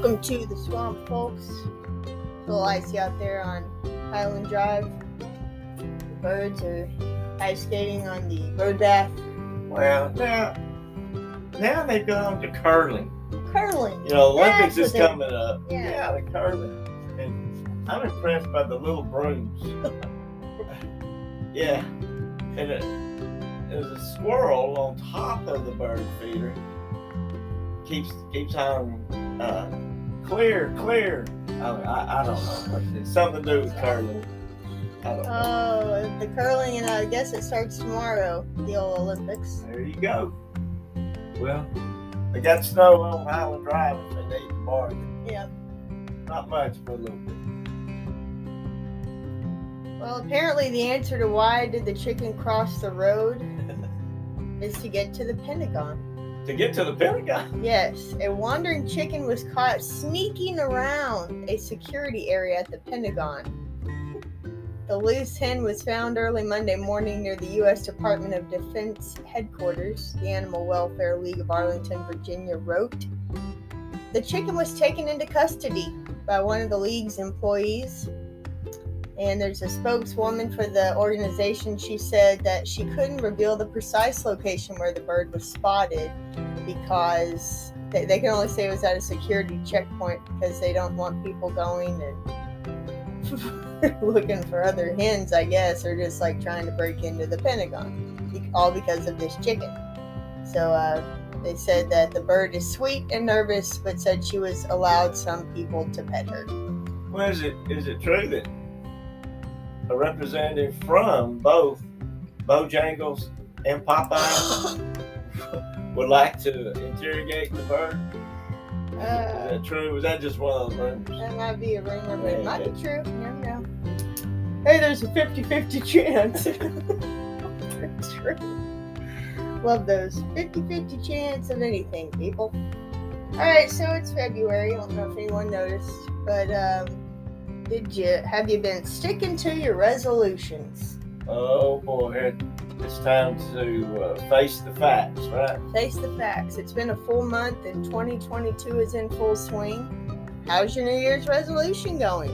Welcome to the Swamp Folks. It's a little icy out there on Highland Drive. The birds are ice skating on the bird bath, Well, now, now they've gone to curling. curling. You know, Olympics That's is they- coming up. Yeah. Yeah, the curling. And I'm impressed by the little brooms. yeah. And it, there's a squirrel on top of the bird feeder. Keeps keeps on uh, clear, clear. I, oh, I, I don't know. It's something to do with curling. I don't know. Oh, the curling, and I guess it starts tomorrow, the old Olympics. There you go. Well, they got snow on Highland Drive if they need to bargain. Yeah. Not much, but a little bit. Well, apparently, the answer to why did the chicken cross the road is to get to the Pentagon. To get to the Pentagon. Yes, a wandering chicken was caught sneaking around a security area at the Pentagon. The loose hen was found early Monday morning near the U.S. Department of Defense headquarters, the Animal Welfare League of Arlington, Virginia wrote. The chicken was taken into custody by one of the league's employees. And there's a spokeswoman for the organization. She said that she couldn't reveal the precise location where the bird was spotted because they, they can only say it was at a security checkpoint because they don't want people going and looking for other hens, I guess, or just like trying to break into the Pentagon, all because of this chicken. So uh, they said that the bird is sweet and nervous, but said she was allowed some people to pet her. Well, is it is it true that a representative from both Bojangles and Popeye would like to interrogate the bird? Is Uh, that true? Was that just one of those rumors? that might be a rumor, but it might be true. You never know. Hey, there's a 50 50 chance. It's true. Love those 50 50 chance of anything, people. Alright, so it's February. I don't know if anyone noticed, but um, did you have you been sticking to your resolutions? Oh boy, it- it's time to uh, face the facts, right? Face the facts. It's been a full month and 2022 is in full swing. How's your New Year's resolution going?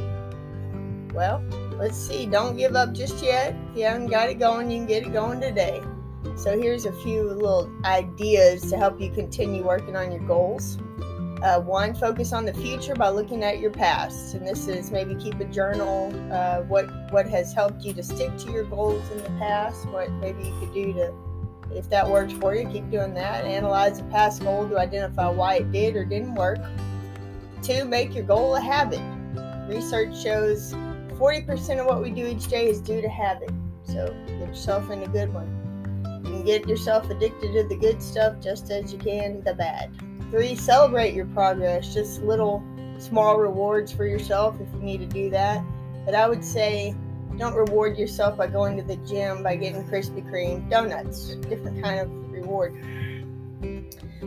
Well, let's see. Don't give up just yet. If you haven't got it going, you can get it going today. So, here's a few little ideas to help you continue working on your goals. Uh, one, focus on the future by looking at your past, and this is maybe keep a journal. Uh, what what has helped you to stick to your goals in the past? What maybe you could do to if that works for you, keep doing that. Analyze a past goal to identify why it did or didn't work. Two, make your goal a habit. Research shows 40% of what we do each day is due to habit. So get yourself in a good one. You can get yourself addicted to the good stuff just as you can the bad. Three, celebrate your progress. Just little small rewards for yourself if you need to do that. But I would say don't reward yourself by going to the gym by getting Krispy Kreme donuts. Different kind of reward.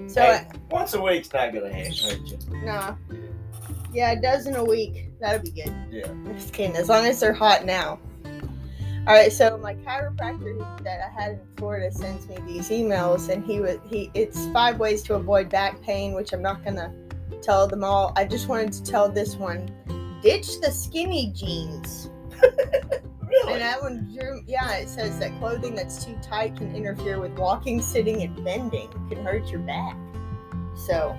So Hey, once a week's not gonna hurt you. nah. Yeah, a dozen a week. That'll be good. Yeah. Just kidding. As long as they're hot now. All right. So my chiropractor that I had in Florida sends me these emails, and he was he. It's five ways to avoid back pain, which I'm not gonna tell them all. I just wanted to tell this one. Ditch the skinny jeans. Really? And that one drew, yeah, it says that clothing that's too tight can interfere with walking, sitting, and bending. Can hurt your back. So,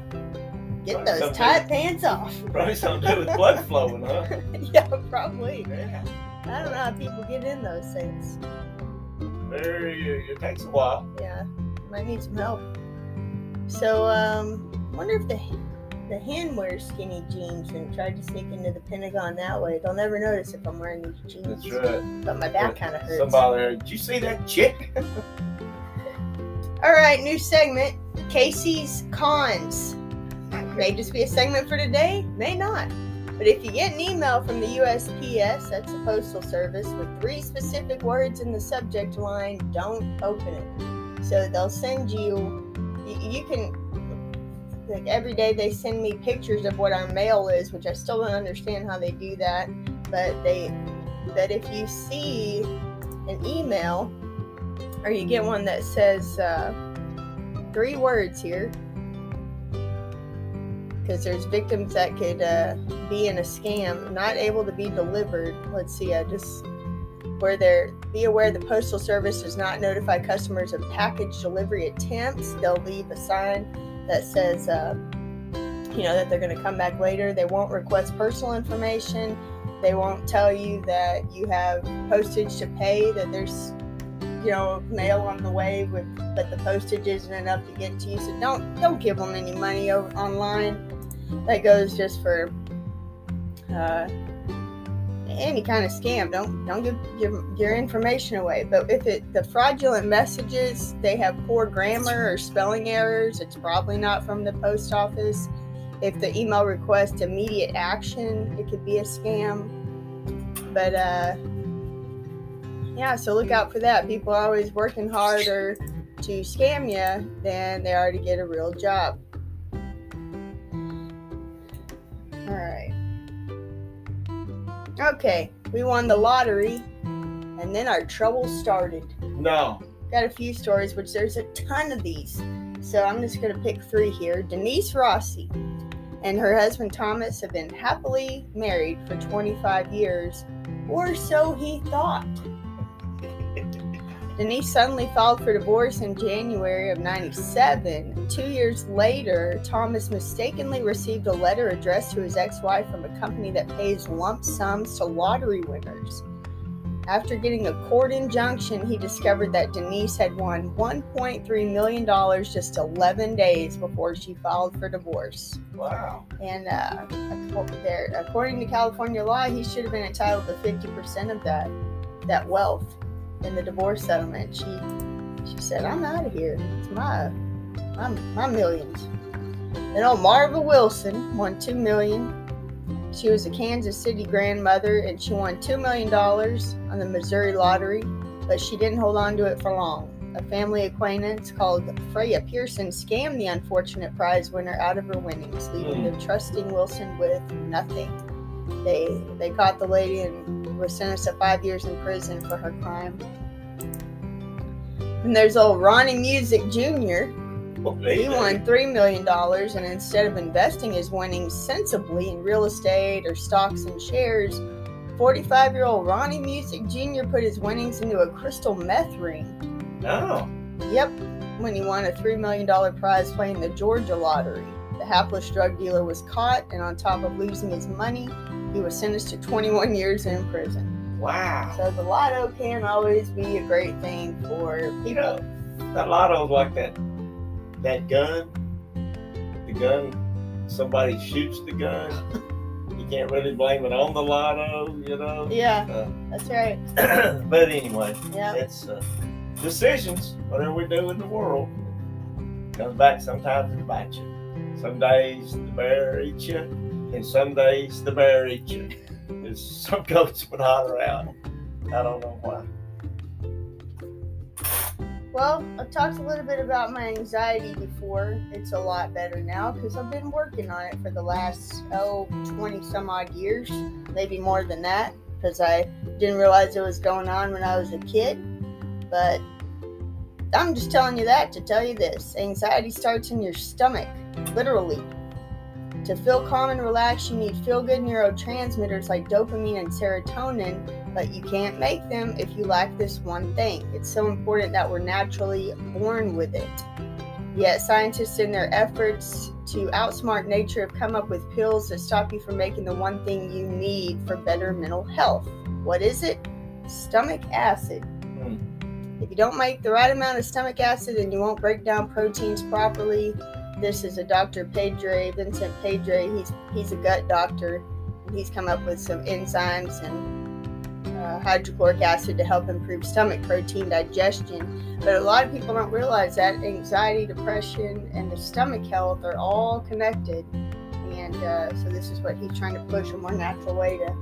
get Right, those tight pants off. Probably something to do with blood flowing, huh? yeah, probably. Yeah. I don't know how people get in those things. Very, it takes a while. Yeah, might need some help. So, um, wonder if the the hen wears skinny jeans and tried to sneak into the Pentagon that way. They'll never notice if I'm wearing these jeans. That's right. But my back kind of hurts. Somebody there, did you see that chick? All right, new segment. Casey's cons. May just be a segment for today, may not. But if you get an email from the USPS, that's the Postal Service, with three specific words in the subject line, don't open it. So they'll send you, you, can, like every day they send me pictures of what our mail is, which I still don't understand how they do that. But they, that if you see an email, or you get one that says uh, three words here because there's victims that could uh, be in a scam, not able to be delivered. Let's see, I just where they're be aware the postal service does not notify customers of package delivery attempts. They'll leave a sign that says, uh, you know, that they're going to come back later. They won't request personal information. They won't tell you that you have postage to pay. That there's you know mail on the way with but the postage isn't enough to get to you so don't don't give them any money over online that goes just for uh, any kind of scam don't don't give your, your information away but if it the fraudulent messages they have poor grammar or spelling errors it's probably not from the post office if the email requests immediate action it could be a scam but uh yeah, so look out for that. People are always working harder to scam you than they are to get a real job. Okay, we won the lottery, and then our trouble started. No. Got a few stories, which there's a ton of these. So I'm just going to pick three here. Denise Rossi and her husband Thomas have been happily married for 25 years, or so he thought. Denise suddenly filed for divorce in January of 97. Two years later, Thomas mistakenly received a letter addressed to his ex wife from a company that pays lump sums to lottery winners. After getting a court injunction, he discovered that Denise had won $1.3 million just 11 days before she filed for divorce. Wow. And uh, according to California law, he should have been entitled to 50% of that, that wealth in the divorce settlement. She she said, "I'm out of here. It's my my, my millions." Then old Marva Wilson won two million. She was a Kansas City grandmother, and she won two million dollars on the Missouri lottery, but she didn't hold on to it for long. A family acquaintance called Freya Pearson scammed the unfortunate prize winner out of her winnings, leaving hmm. the trusting Wilson with nothing. They they caught the lady and was sentenced to five years in prison for her crime. And there's old Ronnie Music Jr. Oh, he won $3 million, and instead of investing his winnings sensibly in real estate or stocks and shares, 45 year old Ronnie Music Jr. put his winnings into a crystal meth ring. Oh. Yep, when he won a $3 million prize playing the Georgia lottery. The hapless drug dealer was caught, and on top of losing his money, he was sentenced to 21 years in prison. Wow. So the lotto can always be a great thing for people. You know, that lotto's like that that gun. The gun, somebody shoots the gun. you can't really blame it on the lotto, you know. Yeah, uh, that's right. but anyway, yeah, it's uh, decisions. Whatever we do in the world comes back sometimes to bite you. Some days the bear eats you and some days the marriage is some goats would holler out. I don't know why. Well, I've talked a little bit about my anxiety before. It's a lot better now because I've been working on it for the last, oh, 20 some odd years, maybe more than that, because I didn't realize it was going on when I was a kid. But I'm just telling you that to tell you this anxiety starts in your stomach, literally. To feel calm and relaxed, you need feel good neurotransmitters like dopamine and serotonin, but you can't make them if you lack this one thing. It's so important that we're naturally born with it. Yet, scientists, in their efforts to outsmart nature, have come up with pills that stop you from making the one thing you need for better mental health. What is it? Stomach acid. Mm. If you don't make the right amount of stomach acid, then you won't break down proteins properly this is a Dr. Pedre, Vincent Pedre. He's he's a gut doctor. and He's come up with some enzymes and uh, hydrochloric acid to help improve stomach protein digestion. But a lot of people don't realize that anxiety, depression, and the stomach health are all connected. And uh, so this is what he's trying to push a more natural way to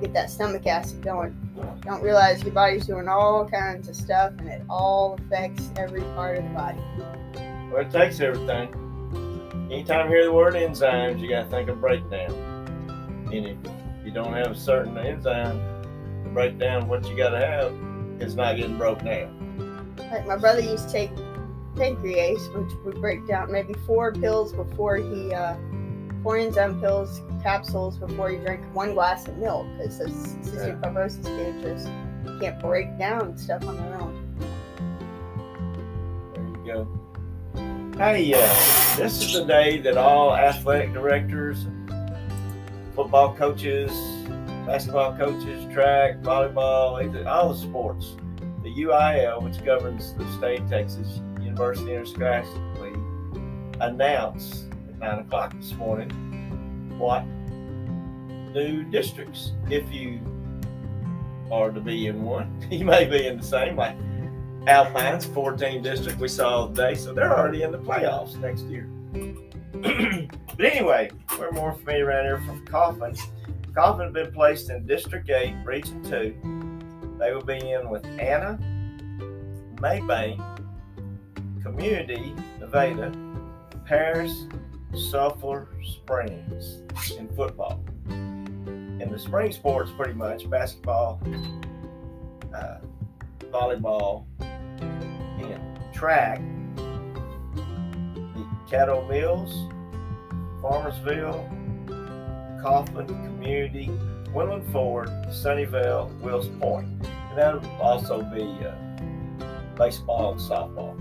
get that stomach acid going. Don't realize your body's doing all kinds of stuff, and it all affects every part of the body. Well, it takes everything anytime you hear the word enzymes, you got to think of breakdown. And if you don't have a certain enzyme to break down what you got to have, it's not getting broke down. Like my brother used to take pancreas, which would break down maybe four pills before he uh, enzyme pills, capsules before you drink one glass of milk because cystic fibrosis kids just can't break down stuff on their own. Hey, uh, this is the day that all athletic directors, football coaches, basketball coaches, track, volleyball, all the sports, the UIL, which governs the state of Texas University Interscholastic League, announced at 9 o'clock this morning what new districts, if you are to be in one, you may be in the same, like Alpine's 14 district we saw today, so they're already in the playoffs next year. but anyway, we're more familiar around here from Kaufman. Kaufman has been placed in District 8, Region 2. They will be in with Anna, Mabank, Community, Nevada, Paris, Sulphur Springs in football. In the spring sports, pretty much basketball, uh, volleyball, and track. The Caddo Mills, Farmersville, Kaufman Community, Woodland Ford, Sunnyvale, Wills Point. And that'll also be uh, baseball and softball.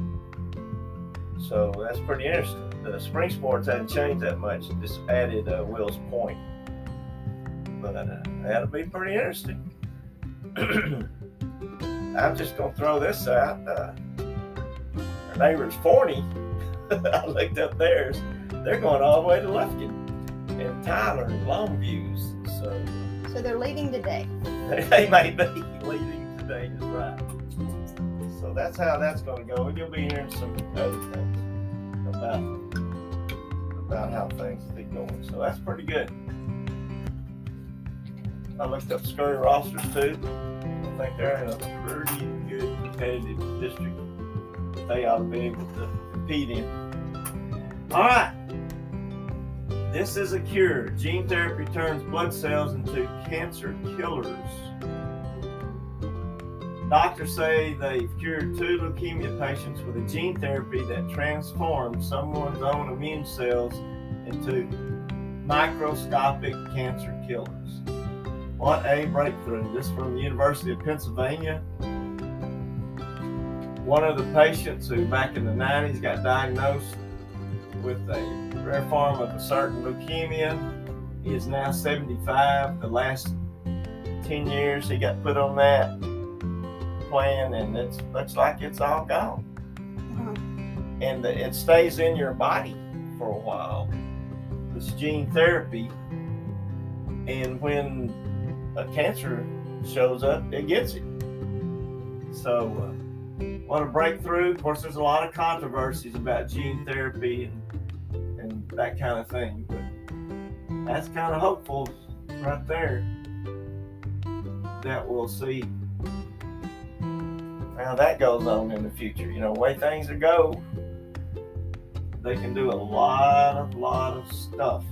So that's pretty interesting. The spring sports hadn't changed that much, just added uh, Wills Point. But uh, that'll be pretty interesting. I'm just going to throw this out. Uh, our neighbor's Forney. I looked up theirs. They're going all the way to Lufkin and Tyler and Longviews. So, so they're leaving today. They may be leaving today, is right. So that's how that's going to go. And you'll be hearing some other things about about how things are going. So that's pretty good. I looked up Scurry-Rosser too. I think they're in a pretty good competitive district. They ought to be able to compete in. All right. This is a cure. Gene therapy turns blood cells into cancer killers. Doctors say they've cured two leukemia patients with a gene therapy that transforms someone's own immune cells into microscopic cancer killers. What a breakthrough. This from the University of Pennsylvania. One of the patients who back in the 90s got diagnosed with a rare form of a certain leukemia. He is now 75. The last 10 years he got put on that plan, and it looks like it's all gone. Uh-huh. And the, it stays in your body for a while. This gene therapy, and when a cancer shows up, it gets it. So, uh, what a breakthrough! Of course, there's a lot of controversies about gene therapy and that kind of thing. But that's kind of hopeful right there that we'll see how that goes on in the future. You know, the way things are go, they can do a lot of lot of stuff.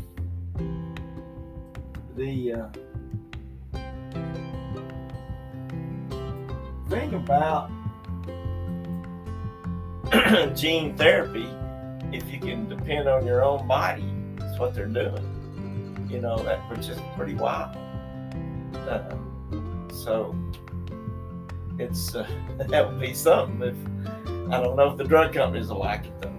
The uh, thing about gene therapy if you can depend on your own body, that's what they're doing. You know, that which is pretty wild. Uh, so it's uh, that would be something if I don't know if the drug companies will like it though.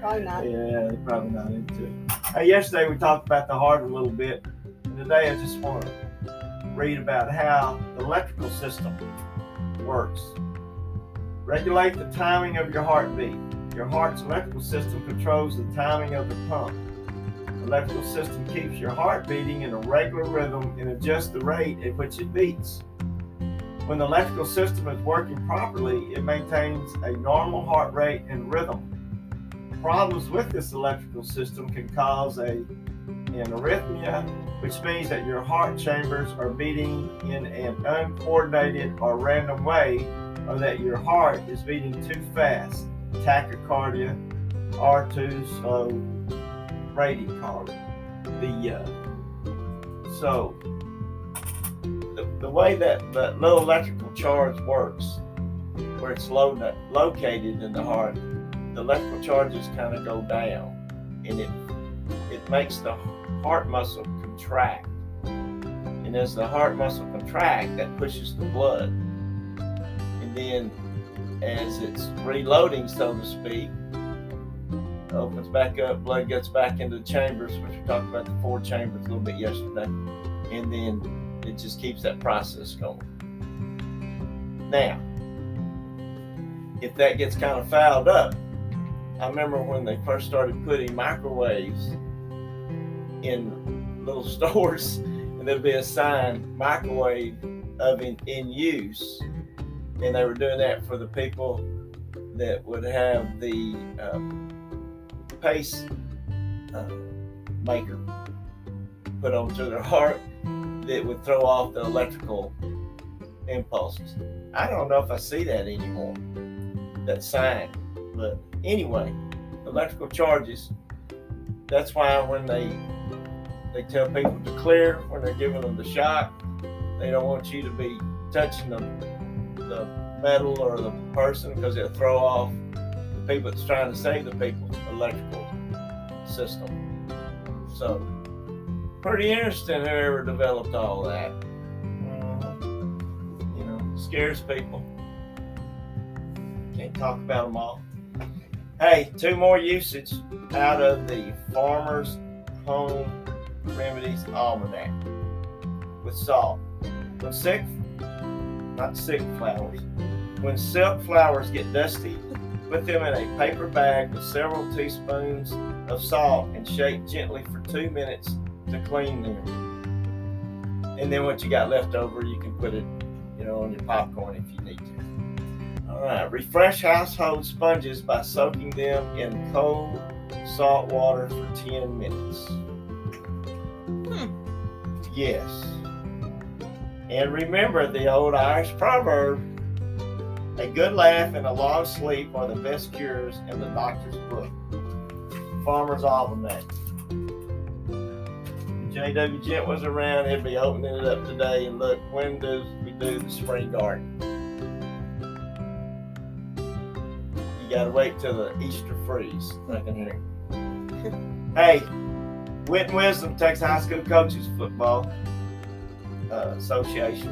Probably not. Yeah, they're probably not into it. Hey, yesterday we talked about the heart a little bit, and today I just want to read about how the electrical system works. Regulate the timing of your heartbeat. Your heart's electrical system controls the timing of the pump. The electrical system keeps your heart beating in a regular rhythm and adjusts the rate at which it beats. When the electrical system is working properly, it maintains a normal heart rate and rhythm. Problems with this electrical system can cause a, an arrhythmia, which means that your heart chambers are beating in an uncoordinated or random way, or that your heart is beating too fast tachycardia, R2 slow, bradycardia. The uh, so the, the way that the low electrical charge works, where it's low, located in the heart, the electrical charges kind of go down, and it it makes the heart muscle contract. And as the heart muscle contract, that pushes the blood. And then as it's reloading, so to speak, opens back up, blood gets back into the chambers, which we talked about the four chambers a little bit yesterday. And then it just keeps that process going. Now, if that gets kind of fouled up, I remember when they first started putting microwaves in little stores, and there'd be a sign microwave oven in use, and they were doing that for the people that would have the uh, pace uh, maker put onto their heart that would throw off the electrical impulses. I don't know if I see that anymore, that sign. But anyway, electrical charges. That's why when they they tell people to clear when they're giving them the shock, they don't want you to be touching the, the metal or the person because it'll throw off the people that's trying to save the people's electrical system. So pretty interesting whoever developed all that. Mm-hmm. You know, scares people. Can't talk about them all. Hey, two more usage out of the Farmer's Home Remedies Almanac with salt. When sick, not sick flowers, when silk flowers get dusty, put them in a paper bag with several teaspoons of salt and shake gently for two minutes to clean them. And then what you got left over, you can put it, you know, on your popcorn if you need to. All right, refresh household sponges by soaking them in cold salt water for 10 minutes. Hmm. Yes. And remember the old Irish proverb a good laugh and a long sleep are the best cures in the doctor's book. Farmer's Almanac. If J.W. Gent was around, he'd be opening it up today and look, when do we do the spring garden? You gotta wait till the Easter freeze, I can hear. hey, Wit and Wisdom, Texas High School Coaches Football uh, Association.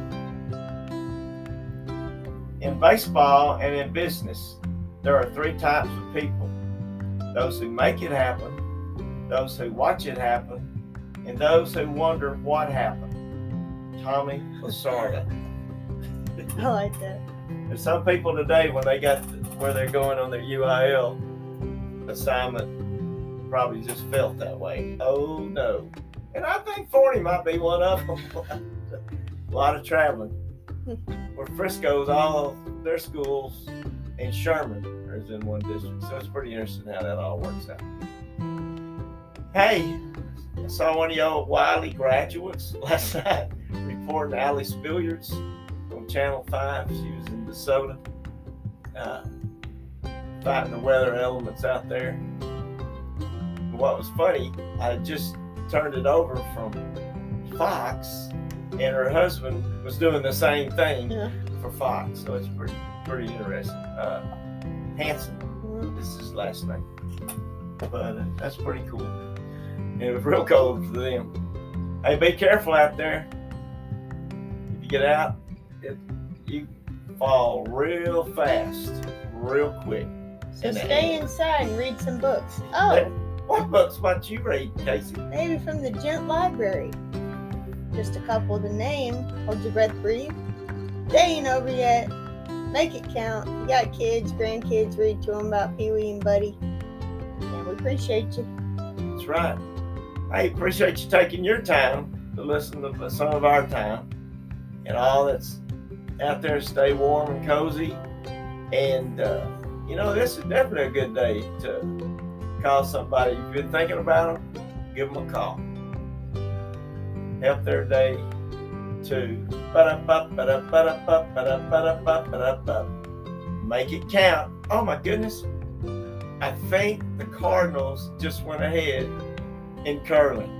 In baseball and in business, there are three types of people those who make it happen, those who watch it happen, and those who wonder what happened. Tommy Lasorda. I like that. There's some people today, when they got to where they're going on their UIL assignment, probably just felt that way. Oh no. And I think Forney might be one of them. a lot of traveling. Where Frisco's, all their schools, and Sherman is in one district. So it's pretty interesting how that all works out. Hey, I saw one of y'all Wylie graduates last night reporting Alice Billiards on Channel 5. She was in DeSoto, uh, fighting the weather elements out there. What was funny, I just turned it over from Fox, and her husband was doing the same thing Yeah. for Fox. So it's pretty pretty interesting. Uh, Hanson, Mhm. this is his last name, but uh, that's pretty cool. And it was real cold for them. Hey, be careful out there. If you get out, it, you fall real fast, real quick. So stay inside and read some books. Oh, What books might you read, Casey? maybe from the Gent Library. Just a couple to name. Hold your breath, breathe. Day ain't over yet. Make it count. You got kids, grandkids, read to them about Pee Wee and Buddy. And we appreciate you. That's right. I appreciate you taking your time to listen to some of our time and all that's out there. Stay warm and cozy. And, uh, you know, this is definitely a good day to call somebody. If you've been thinking about them, give them a call. Help their day to make it count. Oh my goodness. I think the Cardinals just went ahead in curling.